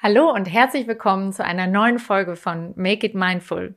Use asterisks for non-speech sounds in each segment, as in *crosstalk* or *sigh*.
Hallo und herzlich willkommen zu einer neuen Folge von Make It Mindful.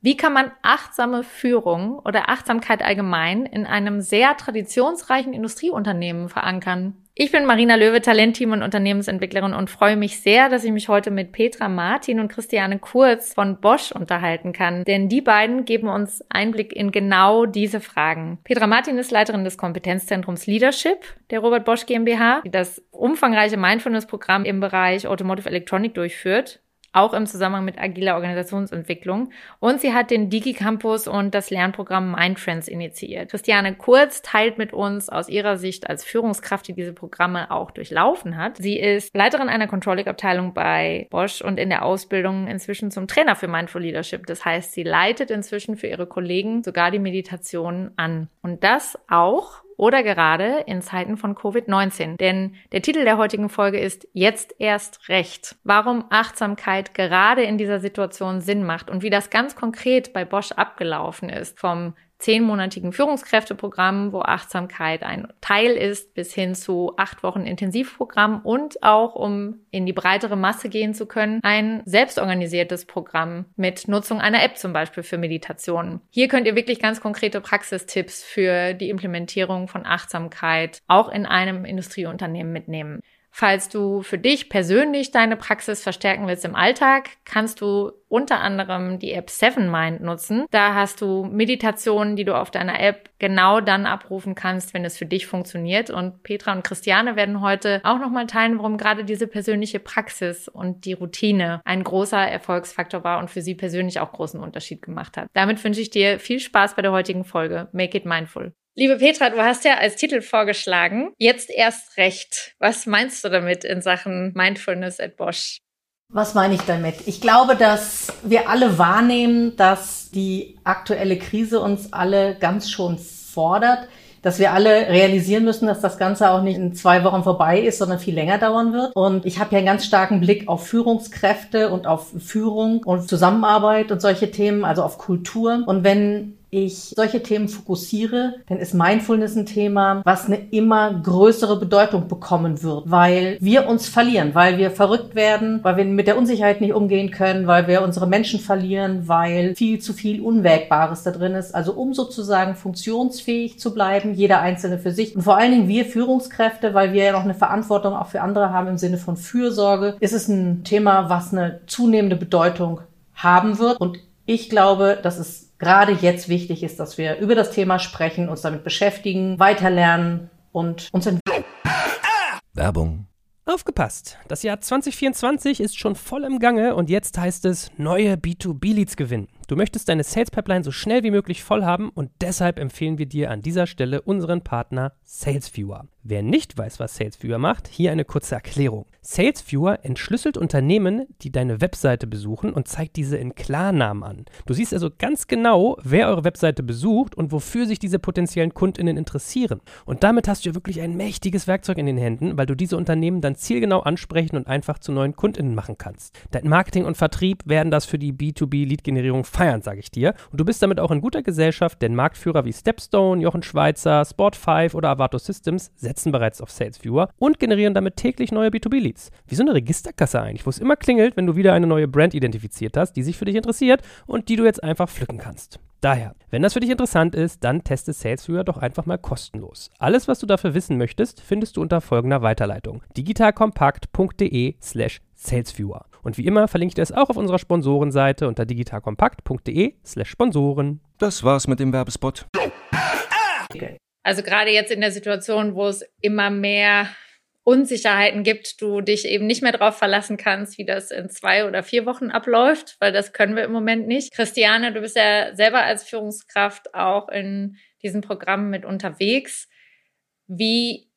Wie kann man achtsame Führung oder Achtsamkeit allgemein in einem sehr traditionsreichen Industrieunternehmen verankern? Ich bin Marina Löwe, Talentteam und Unternehmensentwicklerin und freue mich sehr, dass ich mich heute mit Petra Martin und Christiane Kurz von Bosch unterhalten kann, denn die beiden geben uns Einblick in genau diese Fragen. Petra Martin ist Leiterin des Kompetenzzentrums Leadership der Robert Bosch GmbH, die das umfangreiche Mindfulness-Programm im Bereich Automotive Electronic durchführt auch im Zusammenhang mit agiler Organisationsentwicklung. Und sie hat den DigiCampus und das Lernprogramm Mindtrends initiiert. Christiane Kurz teilt mit uns aus ihrer Sicht als Führungskraft, die diese Programme auch durchlaufen hat. Sie ist Leiterin einer Controlling-Abteilung bei Bosch und in der Ausbildung inzwischen zum Trainer für Mindful Leadership. Das heißt, sie leitet inzwischen für ihre Kollegen sogar die Meditation an. Und das auch oder gerade in Zeiten von Covid-19. Denn der Titel der heutigen Folge ist Jetzt erst recht. Warum Achtsamkeit gerade in dieser Situation Sinn macht und wie das ganz konkret bei Bosch abgelaufen ist. Vom zehnmonatigen Führungskräfteprogramm, wo Achtsamkeit ein Teil ist, bis hin zu acht Wochen Intensivprogramm und auch, um in die breitere Masse gehen zu können, ein selbstorganisiertes Programm mit Nutzung einer App zum Beispiel für Meditationen. Hier könnt ihr wirklich ganz konkrete Praxistipps für die Implementierung von Achtsamkeit auch in einem Industrieunternehmen mitnehmen. Falls du für dich persönlich deine Praxis verstärken willst im Alltag, kannst du unter anderem die App Seven Mind nutzen. Da hast du Meditationen, die du auf deiner App genau dann abrufen kannst, wenn es für dich funktioniert. Und Petra und Christiane werden heute auch nochmal teilen, warum gerade diese persönliche Praxis und die Routine ein großer Erfolgsfaktor war und für sie persönlich auch großen Unterschied gemacht hat. Damit wünsche ich dir viel Spaß bei der heutigen Folge. Make it mindful. Liebe Petra, du hast ja als Titel vorgeschlagen, jetzt erst recht. Was meinst du damit in Sachen Mindfulness at Bosch? Was meine ich damit? Ich glaube, dass wir alle wahrnehmen, dass die aktuelle Krise uns alle ganz schon fordert, dass wir alle realisieren müssen, dass das Ganze auch nicht in zwei Wochen vorbei ist, sondern viel länger dauern wird. Und ich habe ja einen ganz starken Blick auf Führungskräfte und auf Führung und Zusammenarbeit und solche Themen, also auf Kultur. Und wenn ich solche Themen fokussiere, dann ist Mindfulness ein Thema, was eine immer größere Bedeutung bekommen wird, weil wir uns verlieren, weil wir verrückt werden, weil wir mit der Unsicherheit nicht umgehen können, weil wir unsere Menschen verlieren, weil viel zu viel Unwägbares da drin ist. Also um sozusagen funktionsfähig zu bleiben, jeder Einzelne für sich und vor allen Dingen wir Führungskräfte, weil wir ja noch eine Verantwortung auch für andere haben im Sinne von Fürsorge, ist es ein Thema, was eine zunehmende Bedeutung haben wird und ich glaube, dass es gerade jetzt wichtig ist, dass wir über das Thema sprechen, uns damit beschäftigen, weiterlernen und uns entwickeln. Werbung. Aufgepasst! Das Jahr 2024 ist schon voll im Gange und jetzt heißt es neue B2B-Leads gewinnen. Du möchtest deine Sales Pipeline so schnell wie möglich voll haben und deshalb empfehlen wir dir an dieser Stelle unseren Partner SalesViewer. Wer nicht weiß, was SalesViewer macht, hier eine kurze Erklärung. SalesViewer entschlüsselt Unternehmen, die deine Webseite besuchen und zeigt diese in Klarnamen an. Du siehst also ganz genau, wer eure Webseite besucht und wofür sich diese potenziellen Kundinnen interessieren. Und damit hast du ja wirklich ein mächtiges Werkzeug in den Händen, weil du diese Unternehmen dann zielgenau ansprechen und einfach zu neuen Kundinnen machen kannst. Dein Marketing und Vertrieb werden das für die B2B-Lead-Generierung feiern, sage ich dir. Und du bist damit auch in guter Gesellschaft, denn Marktführer wie Stepstone, Jochen Schweizer, Sport5 oder Avato Systems setzen bereits auf SalesViewer und generieren damit täglich neue B2B-Leads. Wie so eine Registerkasse eigentlich, wo es immer klingelt, wenn du wieder eine neue Brand identifiziert hast, die sich für dich interessiert und die du jetzt einfach pflücken kannst. Daher, wenn das für dich interessant ist, dann teste SalesViewer doch einfach mal kostenlos. Alles, was du dafür wissen möchtest, findest du unter folgender Weiterleitung: digitalkompakt.de/slash salesviewer. Und wie immer verlinke ich das auch auf unserer Sponsorenseite unter digitalkompakt.de/slash Sponsoren. Das war's mit dem Werbespot. Also gerade jetzt in der Situation, wo es immer mehr Unsicherheiten gibt, du dich eben nicht mehr darauf verlassen kannst, wie das in zwei oder vier Wochen abläuft, weil das können wir im Moment nicht. Christiane, du bist ja selber als Führungskraft auch in diesem Programm mit unterwegs. Wie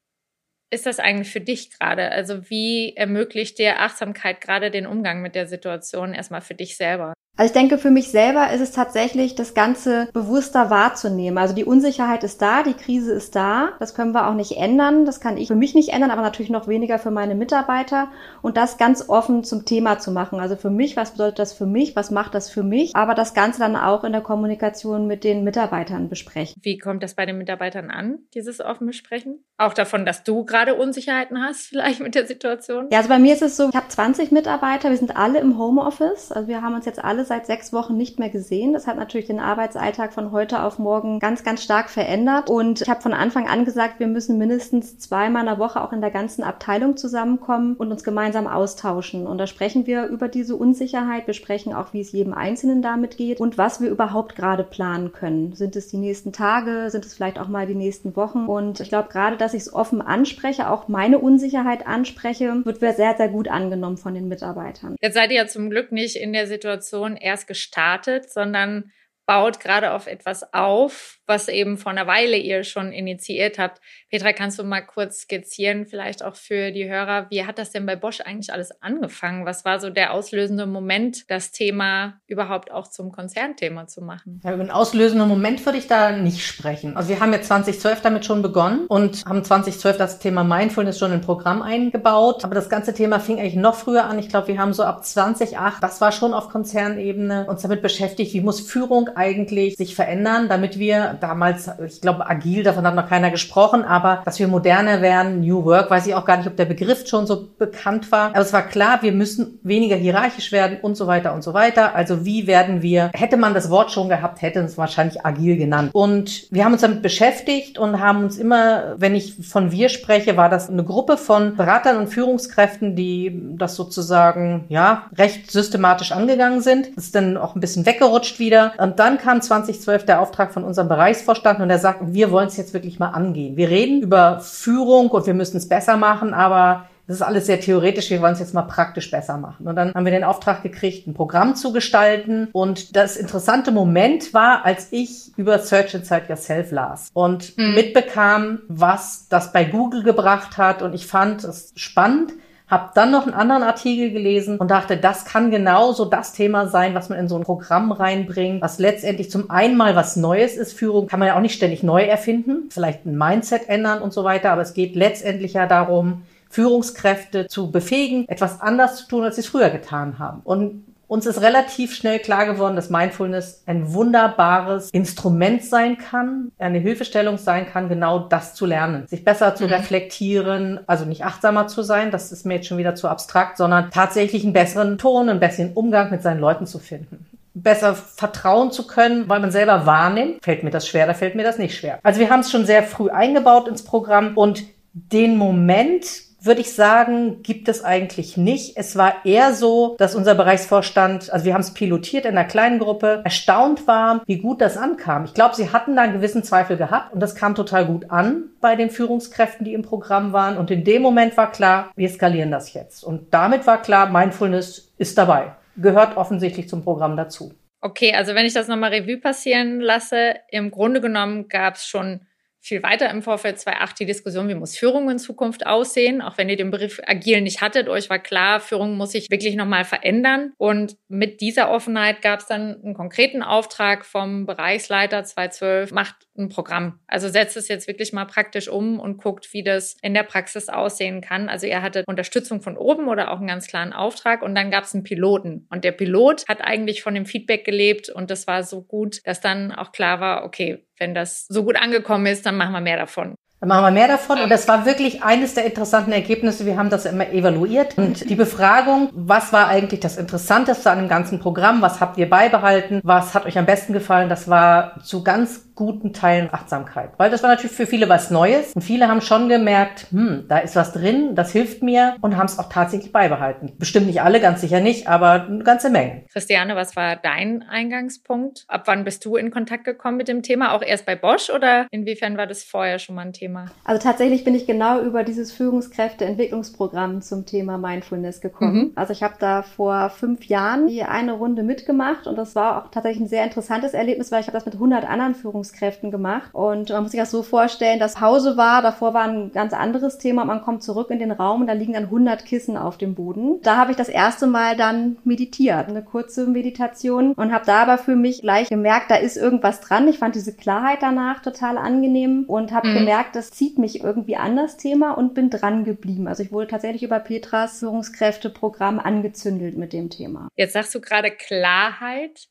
ist das eigentlich für dich gerade? Also wie ermöglicht dir Achtsamkeit gerade den Umgang mit der Situation erstmal für dich selber? Also ich denke, für mich selber ist es tatsächlich, das Ganze bewusster wahrzunehmen. Also die Unsicherheit ist da, die Krise ist da. Das können wir auch nicht ändern. Das kann ich für mich nicht ändern, aber natürlich noch weniger für meine Mitarbeiter. Und das ganz offen zum Thema zu machen. Also für mich, was bedeutet das für mich? Was macht das für mich? Aber das Ganze dann auch in der Kommunikation mit den Mitarbeitern besprechen. Wie kommt das bei den Mitarbeitern an, dieses offen besprechen? Auch davon, dass du gerade Unsicherheiten hast, *laughs* vielleicht mit der Situation? Ja, also bei mir ist es so, ich habe 20 Mitarbeiter, wir sind alle im Homeoffice. Also wir haben uns jetzt alle seit sechs Wochen nicht mehr gesehen. Das hat natürlich den Arbeitsalltag von heute auf morgen ganz, ganz stark verändert. Und ich habe von Anfang an gesagt, wir müssen mindestens zweimal in der Woche auch in der ganzen Abteilung zusammenkommen und uns gemeinsam austauschen. Und da sprechen wir über diese Unsicherheit. Wir sprechen auch, wie es jedem Einzelnen damit geht und was wir überhaupt gerade planen können. Sind es die nächsten Tage? Sind es vielleicht auch mal die nächsten Wochen? Und ich glaube, gerade, dass ich es offen anspreche, auch meine Unsicherheit anspreche, wird sehr, sehr gut angenommen von den Mitarbeitern. Jetzt seid ihr ja zum Glück nicht in der Situation erst gestartet, sondern baut gerade auf etwas auf, was eben vor einer Weile ihr schon initiiert habt. Petra, kannst du mal kurz skizzieren, vielleicht auch für die Hörer, wie hat das denn bei Bosch eigentlich alles angefangen? Was war so der auslösende Moment, das Thema überhaupt auch zum Konzernthema zu machen? Ja, über einen auslösenden Moment würde ich da nicht sprechen. Also wir haben jetzt 2012 damit schon begonnen und haben 2012 das Thema Mindfulness schon im Programm eingebaut. Aber das ganze Thema fing eigentlich noch früher an. Ich glaube, wir haben so ab 2008, das war schon auf Konzernebene, uns damit beschäftigt, wie muss Führung eigentlich sich verändern, damit wir damals, ich glaube, agil, davon hat noch keiner gesprochen, aber dass wir moderner werden, New Work, weiß ich auch gar nicht, ob der Begriff schon so bekannt war. Aber es war klar, wir müssen weniger hierarchisch werden und so weiter und so weiter. Also wie werden wir, hätte man das Wort schon gehabt, hätte es wahrscheinlich agil genannt. Und wir haben uns damit beschäftigt und haben uns immer, wenn ich von wir spreche, war das eine Gruppe von Beratern und Führungskräften, die das sozusagen, ja, recht systematisch angegangen sind. Das ist dann auch ein bisschen weggerutscht wieder. Und dann kam 2012 der Auftrag von unserem Bereich Bereichsvorstand und der sagt, wir wollen es jetzt wirklich mal angehen. Wir reden über Führung und wir müssen es besser machen, aber das ist alles sehr theoretisch, wir wollen es jetzt mal praktisch besser machen. Und dann haben wir den Auftrag gekriegt, ein Programm zu gestalten. Und das interessante Moment war, als ich über Search Inside Yourself las und mhm. mitbekam, was das bei Google gebracht hat. Und ich fand es spannend, habe dann noch einen anderen Artikel gelesen und dachte, das kann genauso das Thema sein, was man in so ein Programm reinbringt, was letztendlich zum einen mal was Neues ist. Führung kann man ja auch nicht ständig neu erfinden, vielleicht ein Mindset ändern und so weiter, aber es geht letztendlich ja darum, Führungskräfte zu befähigen, etwas anders zu tun, als sie es früher getan haben. Und uns ist relativ schnell klar geworden, dass Mindfulness ein wunderbares Instrument sein kann, eine Hilfestellung sein kann, genau das zu lernen, sich besser zu mhm. reflektieren, also nicht achtsamer zu sein, das ist mir jetzt schon wieder zu abstrakt, sondern tatsächlich einen besseren Ton, einen besseren Umgang mit seinen Leuten zu finden besser vertrauen zu können, weil man selber wahrnimmt. Fällt mir das schwer, da fällt mir das nicht schwer. Also wir haben es schon sehr früh eingebaut ins Programm und den Moment, würde ich sagen, gibt es eigentlich nicht. Es war eher so, dass unser Bereichsvorstand, also wir haben es pilotiert in einer kleinen Gruppe, erstaunt war, wie gut das ankam. Ich glaube, sie hatten da einen gewissen Zweifel gehabt und das kam total gut an bei den Führungskräften, die im Programm waren. Und in dem Moment war klar, wir skalieren das jetzt. Und damit war klar, Mindfulness ist dabei. Gehört offensichtlich zum Programm dazu. Okay, also wenn ich das nochmal Revue passieren lasse, im Grunde genommen gab es schon viel weiter im Vorfeld 2.8 die Diskussion, wie muss Führung in Zukunft aussehen. Auch wenn ihr den Begriff agil nicht hattet, euch war klar, Führung muss sich wirklich nochmal verändern. Und mit dieser Offenheit gab es dann einen konkreten Auftrag vom Bereichsleiter 212, macht ein Programm. Also setzt es jetzt wirklich mal praktisch um und guckt, wie das in der Praxis aussehen kann. Also ihr hattet Unterstützung von oben oder auch einen ganz klaren Auftrag und dann gab es einen Piloten. Und der Pilot hat eigentlich von dem Feedback gelebt und das war so gut, dass dann auch klar war, okay, wenn das so gut angekommen ist, dann machen wir mehr davon. Dann machen wir mehr davon. Und das war wirklich eines der interessanten Ergebnisse. Wir haben das immer evaluiert. Und die Befragung, was war eigentlich das Interessanteste an dem ganzen Programm? Was habt ihr beibehalten? Was hat euch am besten gefallen? Das war zu ganz guten Teilen Achtsamkeit. Weil das war natürlich für viele was Neues und viele haben schon gemerkt, hm, da ist was drin, das hilft mir und haben es auch tatsächlich beibehalten. Bestimmt nicht alle, ganz sicher nicht, aber eine ganze Menge. Christiane, was war dein Eingangspunkt? Ab wann bist du in Kontakt gekommen mit dem Thema? Auch erst bei Bosch oder inwiefern war das vorher schon mal ein Thema? Also tatsächlich bin ich genau über dieses Führungskräfteentwicklungsprogramm zum Thema Mindfulness gekommen. Mhm. Also ich habe da vor fünf Jahren die eine Runde mitgemacht und das war auch tatsächlich ein sehr interessantes Erlebnis, weil ich habe das mit 100 anderen Führungskräften Führungskräften gemacht. Und man muss sich das so vorstellen, dass Pause war, davor war ein ganz anderes Thema. Man kommt zurück in den Raum und da liegen dann 100 Kissen auf dem Boden. Da habe ich das erste Mal dann meditiert, eine kurze Meditation und habe da aber für mich gleich gemerkt, da ist irgendwas dran. Ich fand diese Klarheit danach total angenehm und habe mhm. gemerkt, das zieht mich irgendwie an das Thema und bin dran geblieben. Also ich wurde tatsächlich über Petras Führungskräfteprogramm angezündelt mit dem Thema. Jetzt sagst du gerade Klarheit.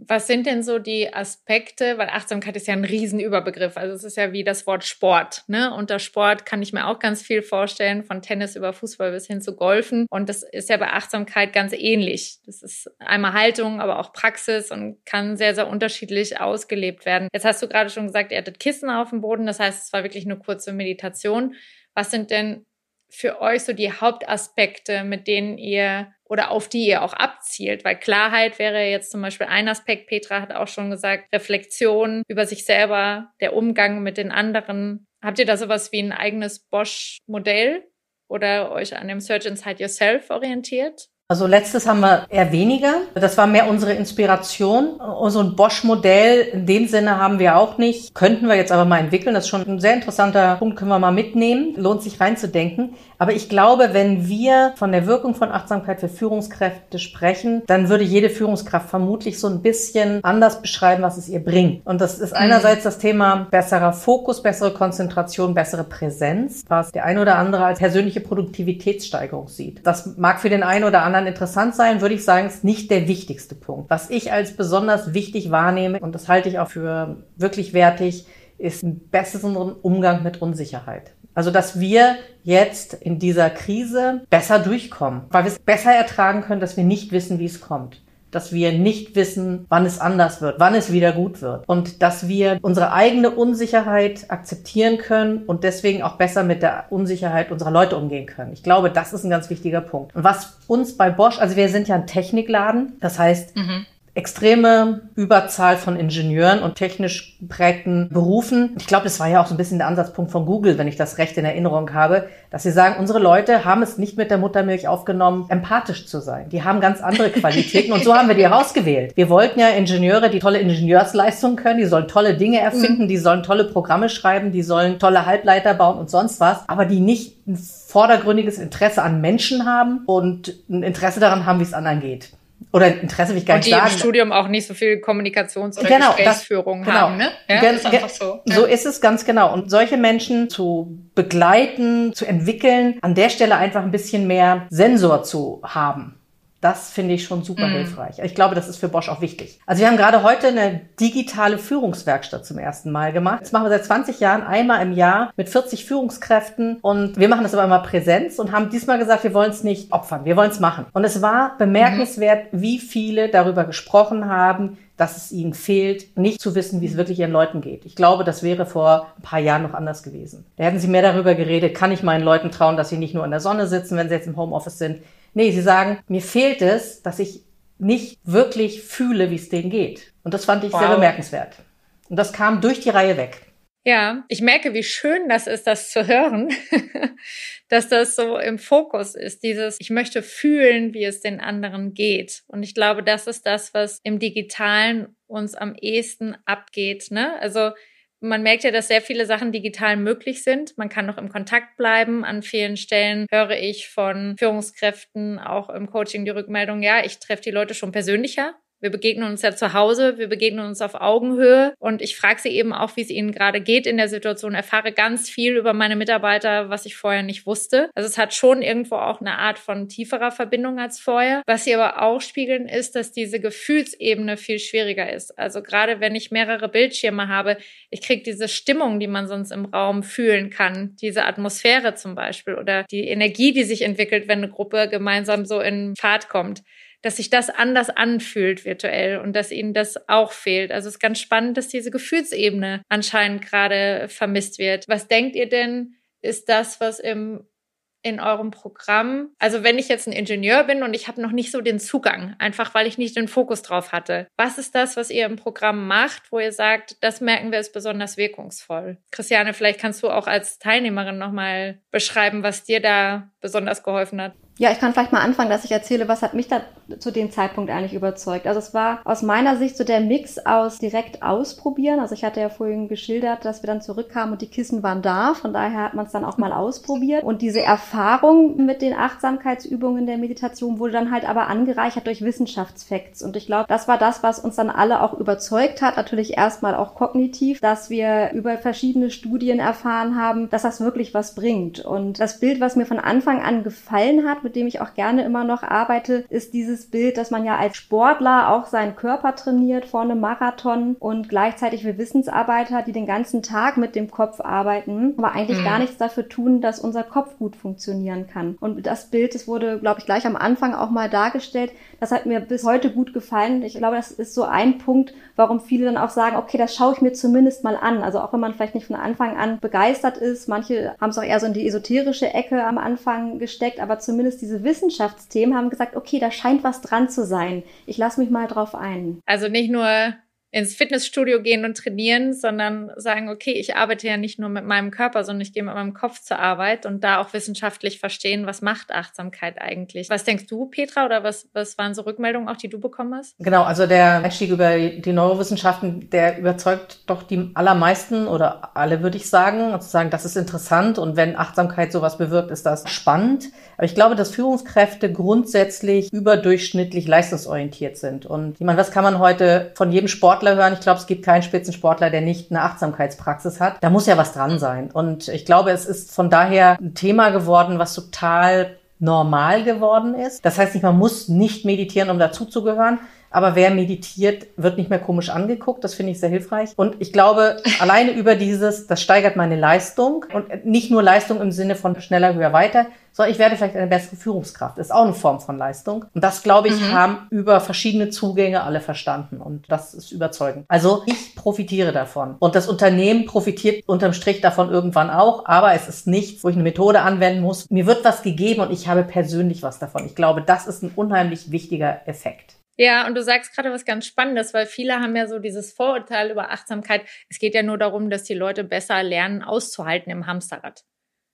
Was sind denn so die Aspekte, weil Achtsamkeit ist ja ein Riesenüberbegriff. Also es ist ja wie das Wort Sport. Ne? Unter Sport kann ich mir auch ganz viel vorstellen, von Tennis über Fußball bis hin zu Golfen. Und das ist ja bei Achtsamkeit ganz ähnlich. Das ist einmal Haltung, aber auch Praxis und kann sehr, sehr unterschiedlich ausgelebt werden. Jetzt hast du gerade schon gesagt, ihr hattet Kissen auf dem Boden. Das heißt, es war wirklich eine kurze Meditation. Was sind denn für euch so die Hauptaspekte, mit denen ihr oder auf die ihr auch abzielt? Weil Klarheit wäre jetzt zum Beispiel ein Aspekt. Petra hat auch schon gesagt, Reflexion über sich selber, der Umgang mit den anderen. Habt ihr da sowas wie ein eigenes Bosch-Modell oder euch an dem Search Inside Yourself orientiert? Also letztes haben wir eher weniger. Das war mehr unsere Inspiration. So ein Bosch-Modell in dem Sinne haben wir auch nicht. Könnten wir jetzt aber mal entwickeln. Das ist schon ein sehr interessanter Punkt, können wir mal mitnehmen. Lohnt sich reinzudenken. Aber ich glaube, wenn wir von der Wirkung von Achtsamkeit für Führungskräfte sprechen, dann würde jede Führungskraft vermutlich so ein bisschen anders beschreiben, was es ihr bringt. Und das ist einerseits das Thema besserer Fokus, bessere Konzentration, bessere Präsenz, was der eine oder andere als persönliche Produktivitätssteigerung sieht. Das mag für den einen oder anderen interessant sein, würde ich sagen, ist nicht der wichtigste Punkt. Was ich als besonders wichtig wahrnehme, und das halte ich auch für wirklich wertig, ist ein besseren Umgang mit Unsicherheit. Also, dass wir jetzt in dieser Krise besser durchkommen, weil wir es besser ertragen können, dass wir nicht wissen, wie es kommt dass wir nicht wissen, wann es anders wird, wann es wieder gut wird und dass wir unsere eigene Unsicherheit akzeptieren können und deswegen auch besser mit der Unsicherheit unserer Leute umgehen können. Ich glaube, das ist ein ganz wichtiger Punkt. Und was uns bei Bosch, also wir sind ja ein Technikladen, das heißt, mhm extreme Überzahl von Ingenieuren und technisch geprägten Berufen. Ich glaube, das war ja auch so ein bisschen der Ansatzpunkt von Google, wenn ich das recht in Erinnerung habe, dass sie sagen, unsere Leute haben es nicht mit der Muttermilch aufgenommen, empathisch zu sein. Die haben ganz andere Qualitäten und so *laughs* haben wir die herausgewählt. Wir wollten ja Ingenieure, die tolle Ingenieursleistungen können, die sollen tolle Dinge erfinden, mhm. die sollen tolle Programme schreiben, die sollen tolle Halbleiter bauen und sonst was, aber die nicht ein vordergründiges Interesse an Menschen haben und ein Interesse daran haben, wie es anderen geht oder Interesse will ich gar nicht sagen. Und die im Studium auch nicht so viel Kommunikations- oder genau, Gesprächsführung das, genau. haben, ne? Ja, Gen, ist einfach so. Ja. So ist es ganz genau. Und solche Menschen zu begleiten, zu entwickeln, an der Stelle einfach ein bisschen mehr Sensor zu haben. Das finde ich schon super mhm. hilfreich. Ich glaube, das ist für Bosch auch wichtig. Also wir haben gerade heute eine digitale Führungswerkstatt zum ersten Mal gemacht. Das machen wir seit 20 Jahren einmal im Jahr mit 40 Führungskräften und wir machen das aber immer Präsenz und haben diesmal gesagt, wir wollen es nicht opfern, wir wollen es machen. Und es war bemerkenswert, mhm. wie viele darüber gesprochen haben, dass es ihnen fehlt, nicht zu wissen, wie es wirklich ihren Leuten geht. Ich glaube, das wäre vor ein paar Jahren noch anders gewesen. Da hätten sie mehr darüber geredet, kann ich meinen Leuten trauen, dass sie nicht nur in der Sonne sitzen, wenn sie jetzt im Homeoffice sind, Nee, sie sagen, mir fehlt es, dass ich nicht wirklich fühle, wie es denen geht. Und das fand ich wow. sehr bemerkenswert. Und das kam durch die Reihe weg. Ja, ich merke, wie schön das ist, das zu hören, *laughs* dass das so im Fokus ist, dieses, ich möchte fühlen, wie es den anderen geht. Und ich glaube, das ist das, was im Digitalen uns am ehesten abgeht. Ne? Also man merkt ja, dass sehr viele Sachen digital möglich sind. Man kann noch im Kontakt bleiben. An vielen Stellen höre ich von Führungskräften auch im Coaching die Rückmeldung, ja, ich treffe die Leute schon persönlicher. Wir begegnen uns ja zu Hause, wir begegnen uns auf Augenhöhe und ich frage sie eben auch, wie es ihnen gerade geht in der Situation, erfahre ganz viel über meine Mitarbeiter, was ich vorher nicht wusste. Also es hat schon irgendwo auch eine Art von tieferer Verbindung als vorher. Was sie aber auch spiegeln, ist, dass diese Gefühlsebene viel schwieriger ist. Also gerade wenn ich mehrere Bildschirme habe, ich kriege diese Stimmung, die man sonst im Raum fühlen kann, diese Atmosphäre zum Beispiel oder die Energie, die sich entwickelt, wenn eine Gruppe gemeinsam so in Fahrt kommt dass sich das anders anfühlt virtuell und dass ihnen das auch fehlt. Also es ist ganz spannend, dass diese Gefühlsebene anscheinend gerade vermisst wird. Was denkt ihr denn, ist das, was im in eurem Programm? Also wenn ich jetzt ein Ingenieur bin und ich habe noch nicht so den Zugang, einfach weil ich nicht den Fokus drauf hatte. Was ist das, was ihr im Programm macht, wo ihr sagt, das merken wir ist besonders wirkungsvoll? Christiane, vielleicht kannst du auch als Teilnehmerin nochmal beschreiben, was dir da besonders geholfen hat. Ja, ich kann vielleicht mal anfangen, dass ich erzähle, was hat mich da zu dem Zeitpunkt eigentlich überzeugt. Also es war aus meiner Sicht so der Mix aus direkt ausprobieren. Also ich hatte ja vorhin geschildert, dass wir dann zurückkamen und die Kissen waren da. Von daher hat man es dann auch mal ausprobiert. Und diese Erfahrung mit den Achtsamkeitsübungen der Meditation wurde dann halt aber angereichert durch Wissenschaftsfacts. Und ich glaube, das war das, was uns dann alle auch überzeugt hat. Natürlich erstmal auch kognitiv, dass wir über verschiedene Studien erfahren haben, dass das wirklich was bringt. Und das Bild, was mir von Anfang an gefallen hat, mit dem ich auch gerne immer noch arbeite, ist dieses Bild, dass man ja als Sportler auch seinen Körper trainiert vor einem Marathon und gleichzeitig wir Wissensarbeiter, die den ganzen Tag mit dem Kopf arbeiten, aber eigentlich mhm. gar nichts dafür tun, dass unser Kopf gut funktionieren kann. Und das Bild, das wurde, glaube ich, gleich am Anfang auch mal dargestellt. Das hat mir bis heute gut gefallen. Ich glaube, das ist so ein Punkt, warum viele dann auch sagen, okay, das schaue ich mir zumindest mal an. Also auch wenn man vielleicht nicht von Anfang an begeistert ist. Manche haben es auch eher so in die esoterische Ecke am Anfang gesteckt, aber zumindest diese Wissenschaftsthemen haben gesagt, okay, da scheint was dran zu sein. Ich lasse mich mal drauf ein. Also nicht nur ins Fitnessstudio gehen und trainieren, sondern sagen, okay, ich arbeite ja nicht nur mit meinem Körper, sondern ich gehe mit meinem Kopf zur Arbeit und da auch wissenschaftlich verstehen, was macht Achtsamkeit eigentlich. Was denkst du, Petra, oder was, was waren so Rückmeldungen auch, die du bekommen hast? Genau, also der Einstieg über die Neurowissenschaften, der überzeugt doch die allermeisten oder alle, würde ich sagen, und zu sagen, das ist interessant und wenn Achtsamkeit sowas bewirkt, ist das spannend. Aber ich glaube, dass Führungskräfte grundsätzlich überdurchschnittlich leistungsorientiert sind. Und ich meine, was kann man heute von jedem Sport Sportler hören. Ich glaube, es gibt keinen Spitzensportler, der nicht eine Achtsamkeitspraxis hat. Da muss ja was dran sein. Und ich glaube, es ist von daher ein Thema geworden, was total normal geworden ist. Das heißt nicht, man muss nicht meditieren, um dazuzugehören. Aber wer meditiert, wird nicht mehr komisch angeguckt. Das finde ich sehr hilfreich. Und ich glaube, *laughs* alleine über dieses, das steigert meine Leistung. Und nicht nur Leistung im Sinne von schneller, höher, weiter, sondern ich werde vielleicht eine bessere Führungskraft. Das ist auch eine Form von Leistung. Und das, glaube ich, mhm. haben über verschiedene Zugänge alle verstanden. Und das ist überzeugend. Also ich profitiere davon. Und das Unternehmen profitiert unterm Strich davon irgendwann auch. Aber es ist nichts, wo ich eine Methode anwenden muss. Mir wird was gegeben und ich habe persönlich was davon. Ich glaube, das ist ein unheimlich wichtiger Effekt. Ja, und du sagst gerade was ganz Spannendes, weil viele haben ja so dieses Vorurteil über Achtsamkeit. Es geht ja nur darum, dass die Leute besser lernen, auszuhalten im Hamsterrad.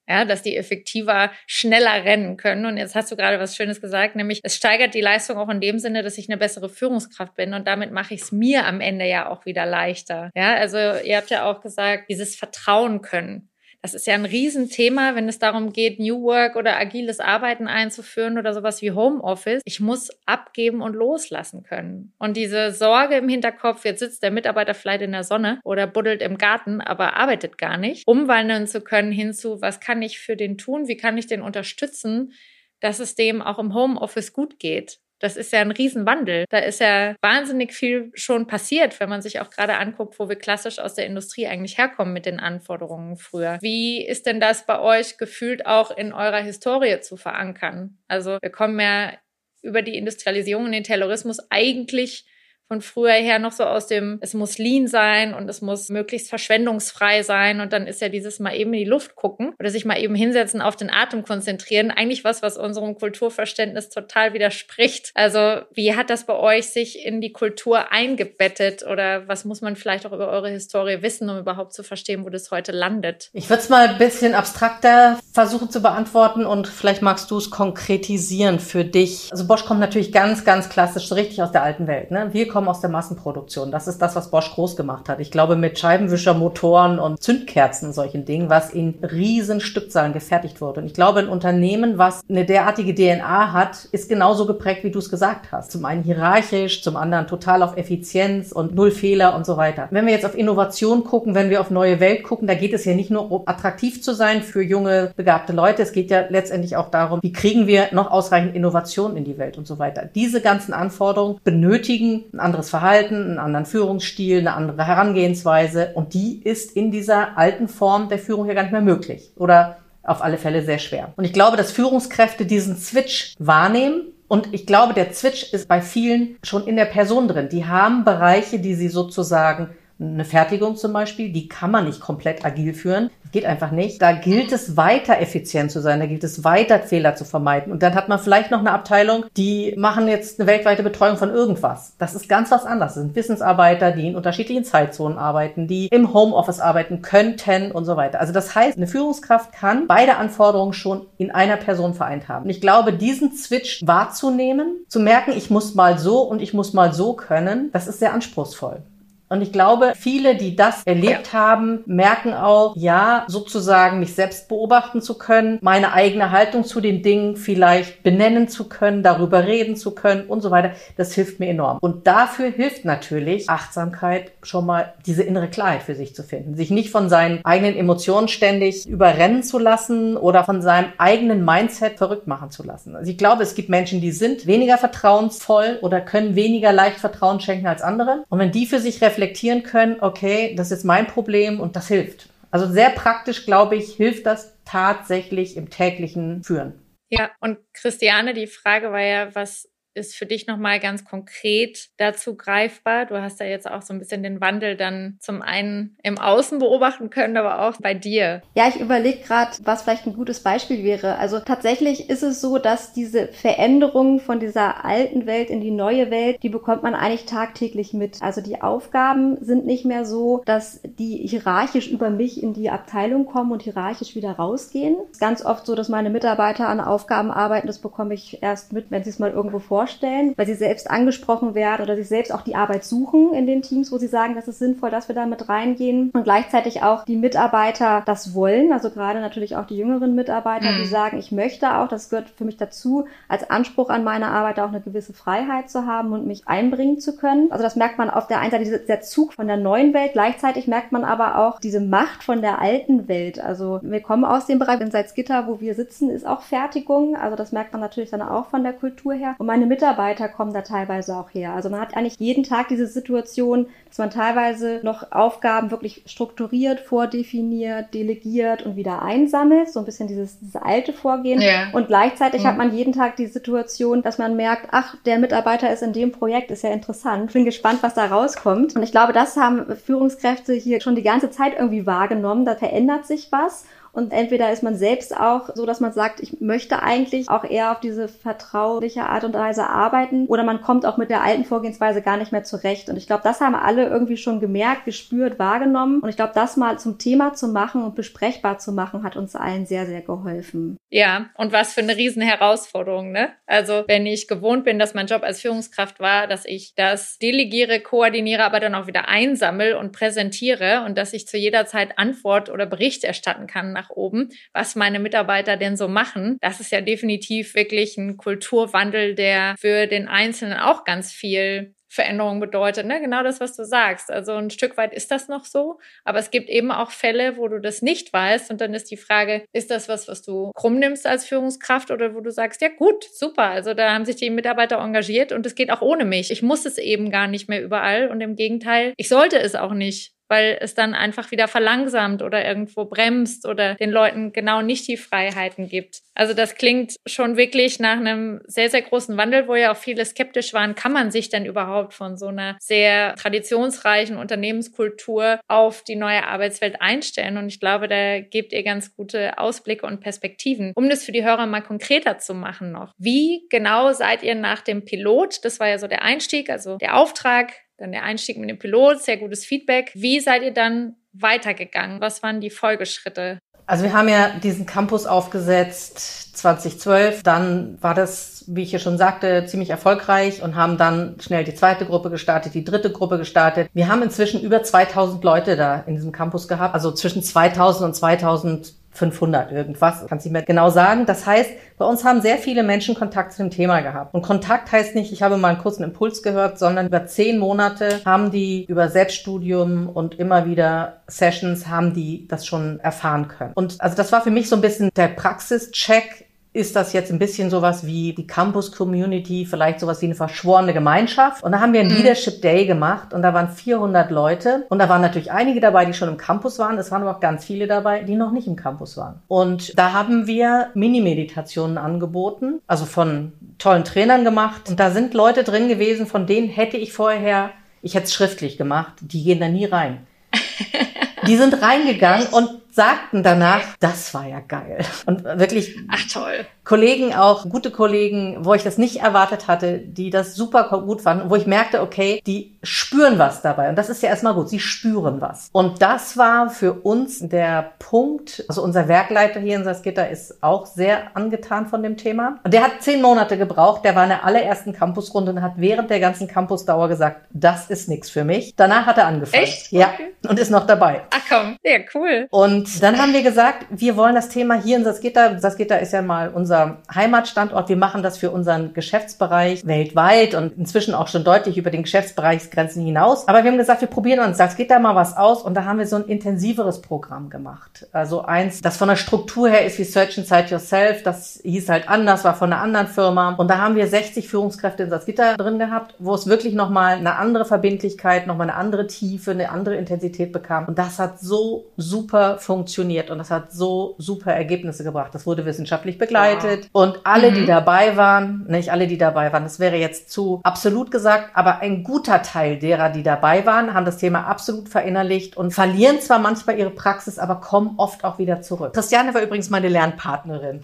Ja, dass die effektiver, schneller rennen können. Und jetzt hast du gerade was Schönes gesagt, nämlich es steigert die Leistung auch in dem Sinne, dass ich eine bessere Führungskraft bin und damit mache ich es mir am Ende ja auch wieder leichter. Ja, also ihr habt ja auch gesagt, dieses Vertrauen können. Das ist ja ein Riesenthema, wenn es darum geht, New Work oder agiles Arbeiten einzuführen oder sowas wie Homeoffice. Ich muss abgeben und loslassen können. Und diese Sorge im Hinterkopf, jetzt sitzt der Mitarbeiter vielleicht in der Sonne oder buddelt im Garten, aber arbeitet gar nicht, umwandeln zu können hinzu, was kann ich für den tun? Wie kann ich den unterstützen? dass es dem auch im Homeoffice gut geht. Das ist ja ein Riesenwandel. Da ist ja wahnsinnig viel schon passiert, wenn man sich auch gerade anguckt, wo wir klassisch aus der Industrie eigentlich herkommen mit den Anforderungen früher. Wie ist denn das bei euch gefühlt auch in eurer Historie zu verankern? Also wir kommen ja über die Industrialisierung und den Terrorismus eigentlich von früher her noch so aus dem, es muss lean sein und es muss möglichst verschwendungsfrei sein und dann ist ja dieses mal eben in die Luft gucken oder sich mal eben hinsetzen, auf den Atem konzentrieren, eigentlich was, was unserem Kulturverständnis total widerspricht. Also wie hat das bei euch sich in die Kultur eingebettet oder was muss man vielleicht auch über eure Historie wissen, um überhaupt zu verstehen, wo das heute landet? Ich würde es mal ein bisschen abstrakter versuchen zu beantworten und vielleicht magst du es konkretisieren für dich. Also Bosch kommt natürlich ganz, ganz klassisch so richtig aus der alten Welt. Ne? Wir kommen aus der Massenproduktion. Das ist das, was Bosch groß gemacht hat. Ich glaube, mit Scheibenwischermotoren und Zündkerzen und solchen Dingen, was in riesen Stückzahlen gefertigt wurde. Und ich glaube, ein Unternehmen, was eine derartige DNA hat, ist genauso geprägt, wie du es gesagt hast. Zum einen hierarchisch, zum anderen total auf Effizienz und null Fehler und so weiter. Wenn wir jetzt auf Innovation gucken, wenn wir auf neue Welt gucken, da geht es ja nicht nur um attraktiv zu sein für junge, begabte Leute. Es geht ja letztendlich auch darum, wie kriegen wir noch ausreichend Innovation in die Welt und so weiter. Diese ganzen Anforderungen benötigen anderes Verhalten, einen anderen Führungsstil, eine andere Herangehensweise. Und die ist in dieser alten Form der Führung ja gar nicht mehr möglich. Oder auf alle Fälle sehr schwer. Und ich glaube, dass Führungskräfte diesen Switch wahrnehmen. Und ich glaube, der Switch ist bei vielen schon in der Person drin. Die haben Bereiche, die sie sozusagen Eine Fertigung zum Beispiel, die kann man nicht komplett agil führen. Geht einfach nicht. Da gilt es weiter effizient zu sein, da gilt es weiter Fehler zu vermeiden. Und dann hat man vielleicht noch eine Abteilung, die machen jetzt eine weltweite Betreuung von irgendwas. Das ist ganz was anderes. Das sind Wissensarbeiter, die in unterschiedlichen Zeitzonen arbeiten, die im Homeoffice arbeiten könnten und so weiter. Also das heißt, eine Führungskraft kann beide Anforderungen schon in einer Person vereint haben. Und ich glaube, diesen Switch wahrzunehmen, zu merken, ich muss mal so und ich muss mal so können, das ist sehr anspruchsvoll. Und ich glaube, viele, die das erlebt ja. haben, merken auch, ja, sozusagen mich selbst beobachten zu können, meine eigene Haltung zu den Dingen vielleicht benennen zu können, darüber reden zu können und so weiter. Das hilft mir enorm. Und dafür hilft natürlich Achtsamkeit schon mal diese innere Klarheit für sich zu finden. Sich nicht von seinen eigenen Emotionen ständig überrennen zu lassen oder von seinem eigenen Mindset verrückt machen zu lassen. Also ich glaube, es gibt Menschen, die sind weniger vertrauensvoll oder können weniger leicht Vertrauen schenken als andere. Und wenn die für sich reflektieren können, okay, das ist mein Problem und das hilft. Also sehr praktisch, glaube ich, hilft das tatsächlich im täglichen Führen. Ja, und Christiane, die Frage war ja, was ist für dich nochmal ganz konkret dazu greifbar? Du hast ja jetzt auch so ein bisschen den Wandel dann zum einen im Außen beobachten können, aber auch bei dir. Ja, ich überlege gerade, was vielleicht ein gutes Beispiel wäre. Also tatsächlich ist es so, dass diese Veränderung von dieser alten Welt in die neue Welt, die bekommt man eigentlich tagtäglich mit. Also die Aufgaben sind nicht mehr so, dass die hierarchisch über mich in die Abteilung kommen und hierarchisch wieder rausgehen. Es ist ganz oft so, dass meine Mitarbeiter an Aufgaben arbeiten. Das bekomme ich erst mit, wenn sie es mal irgendwo vorstellen vorstellen, weil sie selbst angesprochen werden oder sich selbst auch die Arbeit suchen in den Teams, wo sie sagen, das ist sinnvoll, dass wir da mit reingehen und gleichzeitig auch die Mitarbeiter das wollen, also gerade natürlich auch die jüngeren Mitarbeiter, mhm. die sagen, ich möchte auch, das gehört für mich dazu, als Anspruch an meine Arbeit auch eine gewisse Freiheit zu haben und mich einbringen zu können. Also das merkt man auf der einen Seite, der Zug von der neuen Welt, gleichzeitig merkt man aber auch diese Macht von der alten Welt. Also wir kommen aus dem Bereich, in Salzgitter, wo wir sitzen, ist auch Fertigung, also das merkt man natürlich dann auch von der Kultur her. Und meine Mitarbeiter kommen da teilweise auch her. Also man hat eigentlich jeden Tag diese Situation, dass man teilweise noch Aufgaben wirklich strukturiert, vordefiniert, delegiert und wieder einsammelt. So ein bisschen dieses, dieses alte Vorgehen. Ja. Und gleichzeitig mhm. hat man jeden Tag die Situation, dass man merkt, ach, der Mitarbeiter ist in dem Projekt, ist ja interessant. Bin gespannt, was da rauskommt. Und ich glaube, das haben Führungskräfte hier schon die ganze Zeit irgendwie wahrgenommen. Da verändert sich was. Und entweder ist man selbst auch so, dass man sagt, ich möchte eigentlich auch eher auf diese vertrauliche Art und Weise arbeiten oder man kommt auch mit der alten Vorgehensweise gar nicht mehr zurecht. Und ich glaube, das haben alle irgendwie schon gemerkt, gespürt, wahrgenommen. Und ich glaube, das mal zum Thema zu machen und besprechbar zu machen, hat uns allen sehr, sehr geholfen. Ja, und was für eine riesen Herausforderung, ne? Also, wenn ich gewohnt bin, dass mein Job als Führungskraft war, dass ich das delegiere, koordiniere, aber dann auch wieder einsammle und präsentiere und dass ich zu jeder Zeit Antwort oder Bericht erstatten kann nach nach oben, was meine Mitarbeiter denn so machen. Das ist ja definitiv wirklich ein Kulturwandel, der für den Einzelnen auch ganz viel Veränderung bedeutet. Ne? Genau das, was du sagst. Also ein Stück weit ist das noch so, aber es gibt eben auch Fälle, wo du das nicht weißt und dann ist die Frage, ist das was, was du krumm nimmst als Führungskraft oder wo du sagst, ja gut, super, also da haben sich die Mitarbeiter engagiert und es geht auch ohne mich. Ich muss es eben gar nicht mehr überall und im Gegenteil, ich sollte es auch nicht weil es dann einfach wieder verlangsamt oder irgendwo bremst oder den Leuten genau nicht die Freiheiten gibt. Also das klingt schon wirklich nach einem sehr, sehr großen Wandel, wo ja auch viele skeptisch waren, kann man sich denn überhaupt von so einer sehr traditionsreichen Unternehmenskultur auf die neue Arbeitswelt einstellen? Und ich glaube, da gebt ihr ganz gute Ausblicke und Perspektiven. Um das für die Hörer mal konkreter zu machen noch. Wie genau seid ihr nach dem Pilot, das war ja so der Einstieg, also der Auftrag, dann der Einstieg mit dem Pilot, sehr gutes Feedback. Wie seid ihr dann weitergegangen? Was waren die Folgeschritte? Also wir haben ja diesen Campus aufgesetzt 2012. Dann war das, wie ich ja schon sagte, ziemlich erfolgreich und haben dann schnell die zweite Gruppe gestartet, die dritte Gruppe gestartet. Wir haben inzwischen über 2000 Leute da in diesem Campus gehabt. Also zwischen 2000 und 2000 500 irgendwas, kann ich mehr genau sagen. Das heißt, bei uns haben sehr viele Menschen Kontakt zu dem Thema gehabt. Und Kontakt heißt nicht, ich habe mal einen kurzen Impuls gehört, sondern über zehn Monate haben die über Selbststudium und immer wieder Sessions haben die das schon erfahren können. Und also das war für mich so ein bisschen der Praxischeck ist das jetzt ein bisschen sowas wie die Campus Community, vielleicht sowas wie eine verschworene Gemeinschaft. Und da haben wir ein mhm. Leadership Day gemacht und da waren 400 Leute und da waren natürlich einige dabei, die schon im Campus waren. Es waren aber auch ganz viele dabei, die noch nicht im Campus waren. Und da haben wir Mini-Meditationen angeboten, also von tollen Trainern gemacht. Und da sind Leute drin gewesen, von denen hätte ich vorher ich hätte es schriftlich gemacht, die gehen da nie rein. *laughs* Die sind reingegangen und sagten danach, das war ja geil. Und wirklich. Ach toll. Kollegen auch, gute Kollegen, wo ich das nicht erwartet hatte, die das super gut fanden, wo ich merkte, okay, die spüren was dabei. Und das ist ja erstmal gut, sie spüren was. Und das war für uns der Punkt, also unser Werkleiter hier in Salzgitter ist auch sehr angetan von dem Thema. Und der hat zehn Monate gebraucht, der war in der allerersten Campusrunde und hat während der ganzen Campusdauer gesagt, das ist nichts für mich. Danach hat er angefangen. Echt? Ja. Und ist noch dabei. Ach komm, ja, cool. Und dann haben wir gesagt, wir wollen das Thema hier in Salzgitter, Salzgitter ist ja mal unser Heimatstandort. Wir machen das für unseren Geschäftsbereich weltweit und inzwischen auch schon deutlich über den Geschäftsbereichsgrenzen hinaus. Aber wir haben gesagt, wir probieren uns, da mal was aus und da haben wir so ein intensiveres Programm gemacht. Also eins, das von der Struktur her ist wie Search Inside Yourself. Das hieß halt anders, war von einer anderen Firma. Und da haben wir 60 Führungskräfte in Salzgitter drin gehabt, wo es wirklich nochmal eine andere Verbindlichkeit, nochmal eine andere Tiefe, eine andere Intensität bekam. Und das hat so super funktioniert und das hat so super Ergebnisse gebracht. Das wurde wissenschaftlich begleitet. Wow und alle, mhm. die dabei waren, nicht alle, die dabei waren, das wäre jetzt zu absolut gesagt, aber ein guter Teil derer, die dabei waren, haben das Thema absolut verinnerlicht und verlieren zwar manchmal ihre Praxis, aber kommen oft auch wieder zurück. Christiane war übrigens meine Lernpartnerin.